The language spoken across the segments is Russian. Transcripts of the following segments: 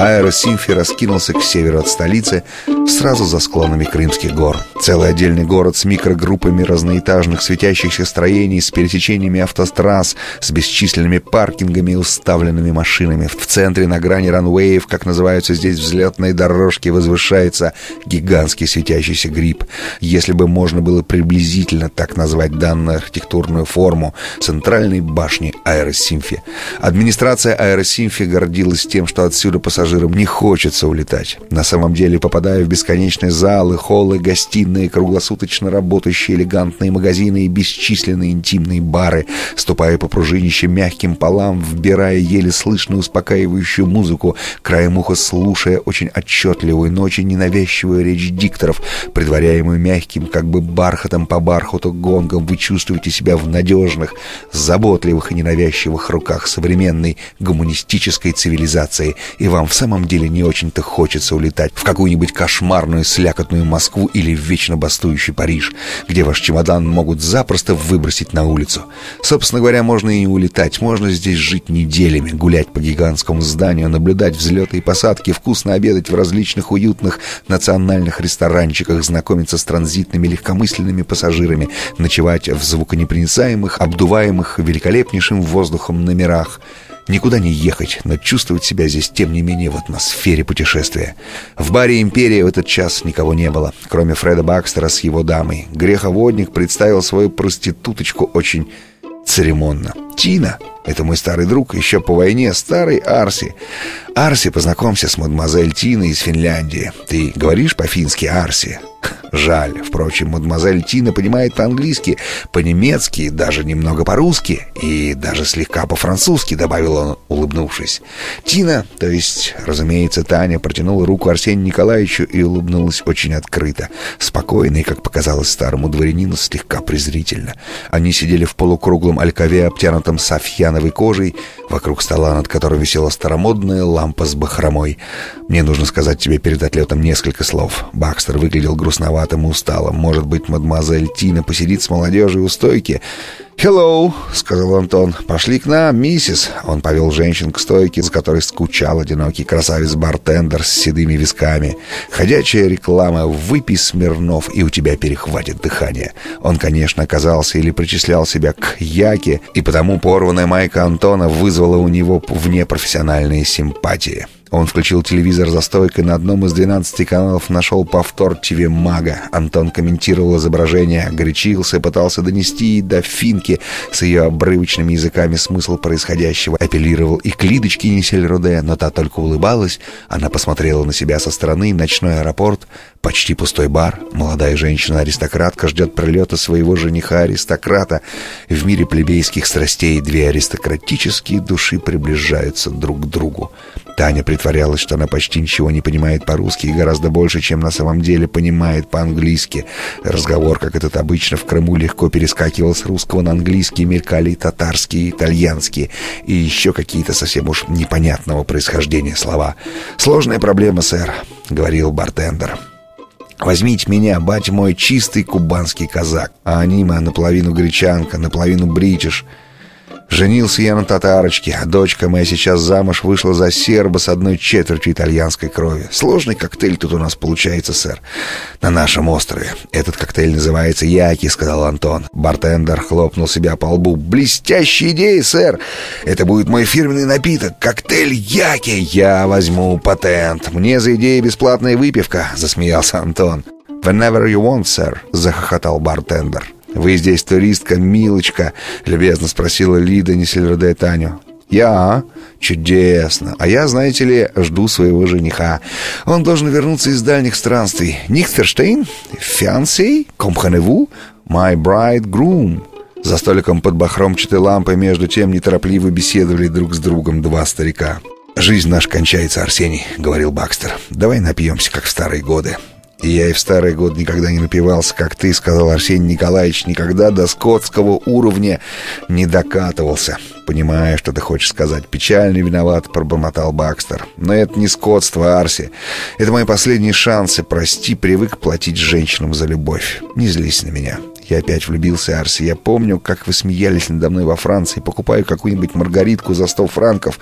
Аэросимфи раскинулся к северу от столицы, сразу за склонами Крымских гор. Целый отдельный город с микрогруппами разноэтажных светящихся строений, с пересечениями автострасс, с бесчисленными паркингами и уставленными машинами. В центре на грани ранвеев, как называются здесь взлетные дорожки, возвышается гигантский светящийся гриб. Если бы можно было приблизительно так назвать данную архитектурную форму центральной башни Аэросимфи. Администрация Аэросимфи гордилась тем, что отсюда пассажиры пассажирам не хочется улетать. На самом деле, попадая в бесконечные залы, холлы, гостиные, круглосуточно работающие элегантные магазины и бесчисленные интимные бары, ступая по пружинищим мягким полам, вбирая еле слышную успокаивающую музыку, краем уха слушая очень отчетливую, но очень ненавязчивую речь дикторов, предваряемую мягким, как бы бархатом по бархату гонгом, вы чувствуете себя в надежных, заботливых и ненавязчивых руках современной гуманистической цивилизации, и вам в самом деле не очень-то хочется улетать в какую-нибудь кошмарную слякотную Москву или в вечно бастующий Париж, где ваш чемодан могут запросто выбросить на улицу. Собственно говоря, можно и не улетать, можно здесь жить неделями, гулять по гигантскому зданию, наблюдать взлеты и посадки, вкусно обедать в различных уютных национальных ресторанчиках, знакомиться с транзитными легкомысленными пассажирами, ночевать в звуконепроницаемых, обдуваемых великолепнейшим воздухом номерах – Никуда не ехать, но чувствовать себя здесь, тем не менее, в атмосфере путешествия. В баре «Империя» в этот час никого не было, кроме Фреда Бакстера с его дамой. Греховодник представил свою проституточку очень церемонно. «Тина, это мой старый друг, еще по войне, старый Арси. Арси, познакомься с мадемуазель Тиной из Финляндии. Ты говоришь по-фински Арси?» Жаль. Впрочем, мадемуазель Тина понимает по-английски, по-немецки, даже немного по-русски и даже слегка по-французски, добавил он, улыбнувшись. Тина, то есть, разумеется, Таня, протянула руку Арсению Николаевичу и улыбнулась очень открыто, спокойно и, как показалось старому дворянину, слегка презрительно. Они сидели в полукруглом алькове, обтянутом софьяновой кожей, вокруг стола, над которым висела старомодная лампа с бахромой. «Мне нужно сказать тебе перед отлетом несколько слов». Бакстер выглядел грустноватым и усталым. Может быть, мадемуазель Тина посидит с молодежью у стойки? «Hello», — сказал Антон. «Пошли к нам, миссис». Он повел женщин к стойке, за которой скучал одинокий красавец-бартендер с седыми висками. Ходячая реклама «Выпей Смирнов, и у тебя перехватит дыхание». Он, конечно, оказался или причислял себя к Яке, и потому порванная майка Антона вызвала у него внепрофессиональные симпатии. Он включил телевизор за стойкой, на одном из 12 каналов нашел повтор ТВ Мага. Антон комментировал изображение, горячился, пытался донести до Финки с ее обрывочными языками смысл происходящего, апеллировал и к Лидочке Несельроде, но та только улыбалась. Она посмотрела на себя со стороны, ночной аэропорт, почти пустой бар, молодая женщина-аристократка ждет прилета своего жениха-аристократа. В мире плебейских страстей две аристократические души приближаются друг к другу. Таня притворялась, что она почти ничего не понимает по-русски и гораздо больше, чем на самом деле понимает по-английски. Разговор, как этот обычно, в Крыму легко перескакивал с русского на английский, мелькали татарские, итальянские и еще какие-то совсем уж непонятного происхождения слова. «Сложная проблема, сэр», — говорил бартендер. Возьмите меня, батя мой, чистый кубанский казак, а анима наполовину гречанка, наполовину бритиш — Женился я на татарочке, а дочка моя сейчас замуж вышла за серба с одной четвертью итальянской крови. Сложный коктейль тут у нас получается, сэр, на нашем острове. Этот коктейль называется Яки, сказал Антон. Бартендер хлопнул себя по лбу. Блестящая идея, сэр. Это будет мой фирменный напиток, коктейль Яки. Я возьму патент. Мне за идею бесплатная выпивка, засмеялся Антон. Whenever you want, сэр, захохотал бартендер. «Вы здесь туристка, милочка?» — любезно спросила Лида Несельроде Таню. «Я? Чудесно. А я, знаете ли, жду своего жениха. Он должен вернуться из дальних странствий. Нихтерштейн? Фиансей? Компханеву? My bride groom?» За столиком под бахромчатой лампой между тем неторопливо беседовали друг с другом два старика. «Жизнь наша кончается, Арсений», — говорил Бакстер. «Давай напьемся, как в старые годы». И я и в старый год никогда не напивался, как ты, сказал Арсений Николаевич, никогда до скотского уровня не докатывался. Понимаю, что ты хочешь сказать. Печально виноват, пробормотал Бакстер. Но это не скотство, Арси. Это мои последние шансы. Прости, привык платить женщинам за любовь. Не злись на меня. Я опять влюбился, Арси. Я помню, как вы смеялись надо мной во Франции. Покупаю какую-нибудь маргаритку за сто франков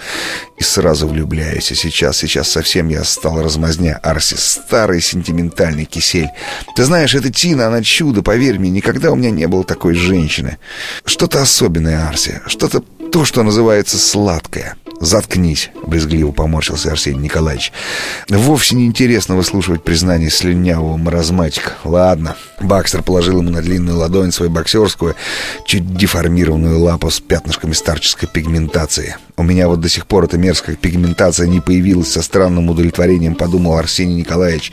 и сразу влюбляюсь. А сейчас, сейчас совсем я стал размазня, Арси. Старый сентиментальный кисель. Ты знаешь, эта Тина, она чудо, поверь мне. Никогда у меня не было такой женщины. Что-то особенное, Арси. Что-то то, что называется сладкое. «Заткнись», — брезгливо поморщился Арсений Николаевич. «Вовсе не интересно выслушивать признание слюнявого маразматика. Ладно». Бакстер положил ему на длинную ладонь свою боксерскую, чуть деформированную лапу с пятнышками старческой пигментации. «У меня вот до сих пор эта мерзкая пигментация не появилась со странным удовлетворением», — подумал Арсений Николаевич.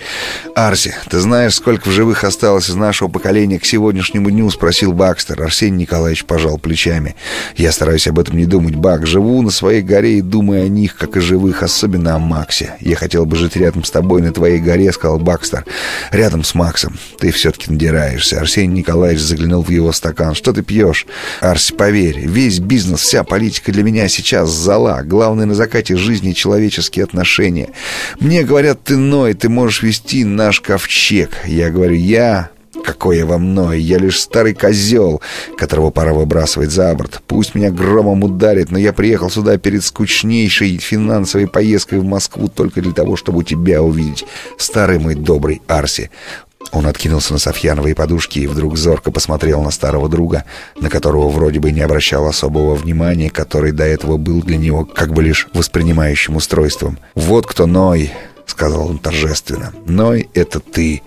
«Арси, ты знаешь, сколько в живых осталось из нашего поколения к сегодняшнему дню?» — спросил Бакстер. Арсений Николаевич пожал плечами. «Я стараюсь об этом не думать, Бак. Живу на своей горе и думаю о них, как о живых, особенно о Максе. Я хотел бы жить рядом с тобой на твоей горе, сказал Бакстер. Рядом с Максом. Ты все-таки надираешься. Арсений Николаевич заглянул в его стакан. Что ты пьешь? Арси, поверь, весь бизнес, вся политика для меня сейчас зала. Главное на закате жизни человеческие отношения. Мне говорят, ты Ной, ты можешь вести наш ковчег. Я говорю, я Какое я во мной? Я лишь старый козел, которого пора выбрасывать за борт. Пусть меня громом ударит, но я приехал сюда перед скучнейшей финансовой поездкой в Москву только для того, чтобы тебя увидеть. Старый мой добрый Арси. Он откинулся на софьяновые подушки и вдруг зорко посмотрел на старого друга, на которого вроде бы не обращал особого внимания, который до этого был для него как бы лишь воспринимающим устройством. «Вот кто Ной!» — сказал он торжественно. «Ной — это ты!»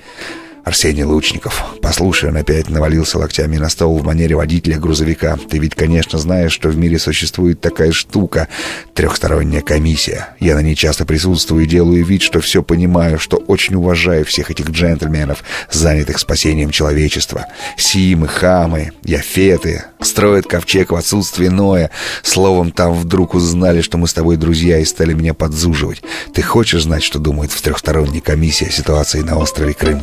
Арсений Лучников. Послушай, он опять навалился локтями на стол в манере водителя грузовика. Ты ведь, конечно, знаешь, что в мире существует такая штука — трехсторонняя комиссия. Я на ней часто присутствую и делаю вид, что все понимаю, что очень уважаю всех этих джентльменов, занятых спасением человечества. Симы, хамы, яфеты, строят ковчег в отсутствие Ноя. Словом, там вдруг узнали, что мы с тобой друзья и стали меня подзуживать. Ты хочешь знать, что думает в трехсторонней комиссии о ситуации на острове Крым?